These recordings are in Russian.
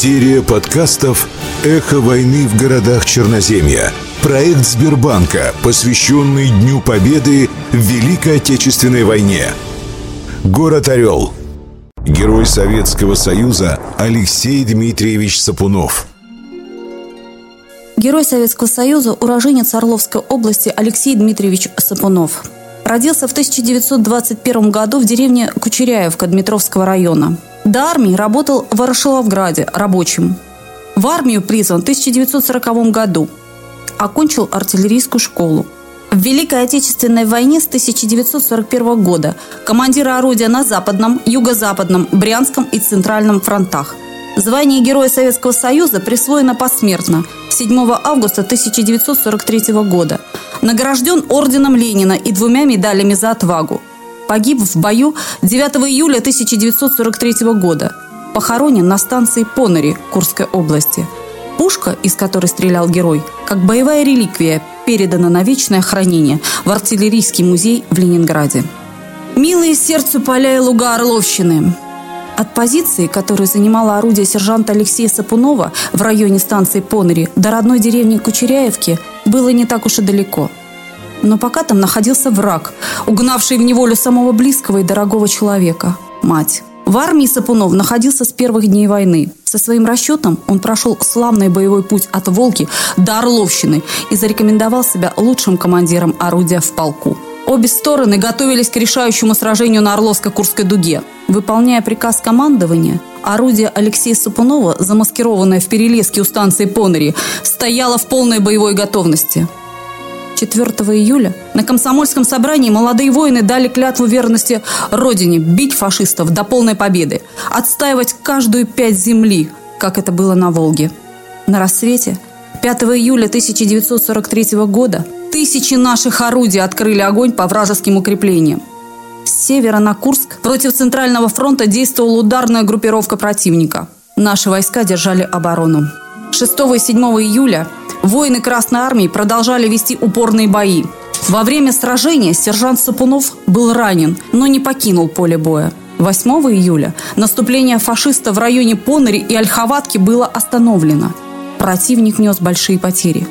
Серия подкастов «Эхо войны в городах Черноземья». Проект Сбербанка, посвященный Дню Победы в Великой Отечественной войне. Город Орел. Герой Советского Союза Алексей Дмитриевич Сапунов. Герой Советского Союза, уроженец Орловской области Алексей Дмитриевич Сапунов. Родился в 1921 году в деревне Кучеряевка Дмитровского района. До армии работал в Ворошиловграде рабочим. В армию призван в 1940 году. Окончил артиллерийскую школу. В Великой Отечественной войне с 1941 года командира орудия на Западном, Юго-Западном, Брянском и Центральном фронтах. Звание Героя Советского Союза присвоено посмертно 7 августа 1943 года. Награжден орденом Ленина и двумя медалями за отвагу. Погиб в бою 9 июля 1943 года. Похоронен на станции Понари Курской области. Пушка, из которой стрелял герой, как боевая реликвия, передана на вечное хранение в артиллерийский музей в Ленинграде. Милые сердцу поля и луга Орловщины. От позиции, которую занимало орудие сержанта Алексея Сапунова в районе станции Понари до родной деревни Кучеряевки, было не так уж и далеко – но пока там находился враг, угнавший в неволю самого близкого и дорогого человека – мать. В армии Сапунов находился с первых дней войны. Со своим расчетом он прошел славный боевой путь от Волки до Орловщины и зарекомендовал себя лучшим командиром орудия в полку. Обе стороны готовились к решающему сражению на Орловско-Курской дуге. Выполняя приказ командования, орудие Алексея Сапунова, замаскированное в перелеске у станции Понери, стояло в полной боевой готовности. 4 июля на комсомольском собрании молодые воины дали клятву верности Родине, бить фашистов до полной победы, отстаивать каждую пять земли, как это было на Волге. На рассвете 5 июля 1943 года тысячи наших орудий открыли огонь по вражеским укреплениям. С севера на Курск против Центрального фронта действовала ударная группировка противника. Наши войска держали оборону. 6 и 7 июля воины Красной Армии продолжали вести упорные бои. Во время сражения сержант Сапунов был ранен, но не покинул поле боя. 8 июля наступление фашиста в районе Понари и Ольховатки было остановлено. Противник нес большие потери.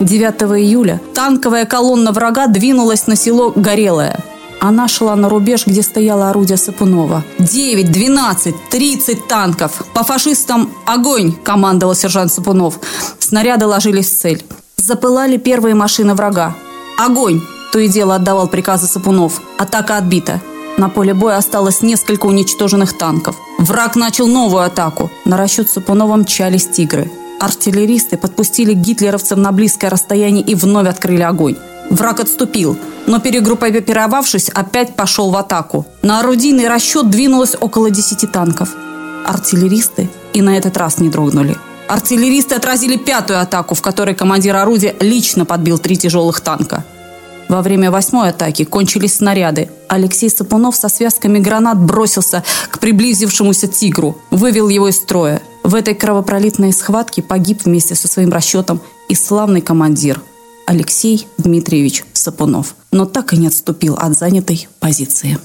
9 июля танковая колонна врага двинулась на село Горелое – она шла на рубеж, где стояло орудие Сапунова. «Девять, двенадцать, тридцать танков! По фашистам огонь!» – командовал сержант Сапунов. Снаряды ложились в цель. Запылали первые машины врага. «Огонь!» – то и дело отдавал приказы Сапунов. Атака отбита. На поле боя осталось несколько уничтоженных танков. Враг начал новую атаку. На расчет Сапунова мчались «Тигры». Артиллеристы подпустили гитлеровцев на близкое расстояние и вновь открыли огонь. Враг отступил, но перегруппировавшись, опять пошел в атаку. На орудийный расчет двинулось около 10 танков. Артиллеристы и на этот раз не дрогнули. Артиллеристы отразили пятую атаку, в которой командир орудия лично подбил три тяжелых танка. Во время восьмой атаки кончились снаряды. Алексей Сапунов со связками гранат бросился к приблизившемуся «Тигру», вывел его из строя. В этой кровопролитной схватке погиб вместе со своим расчетом и славный командир – Алексей Дмитриевич Сапунов, но так и не отступил от занятой позиции.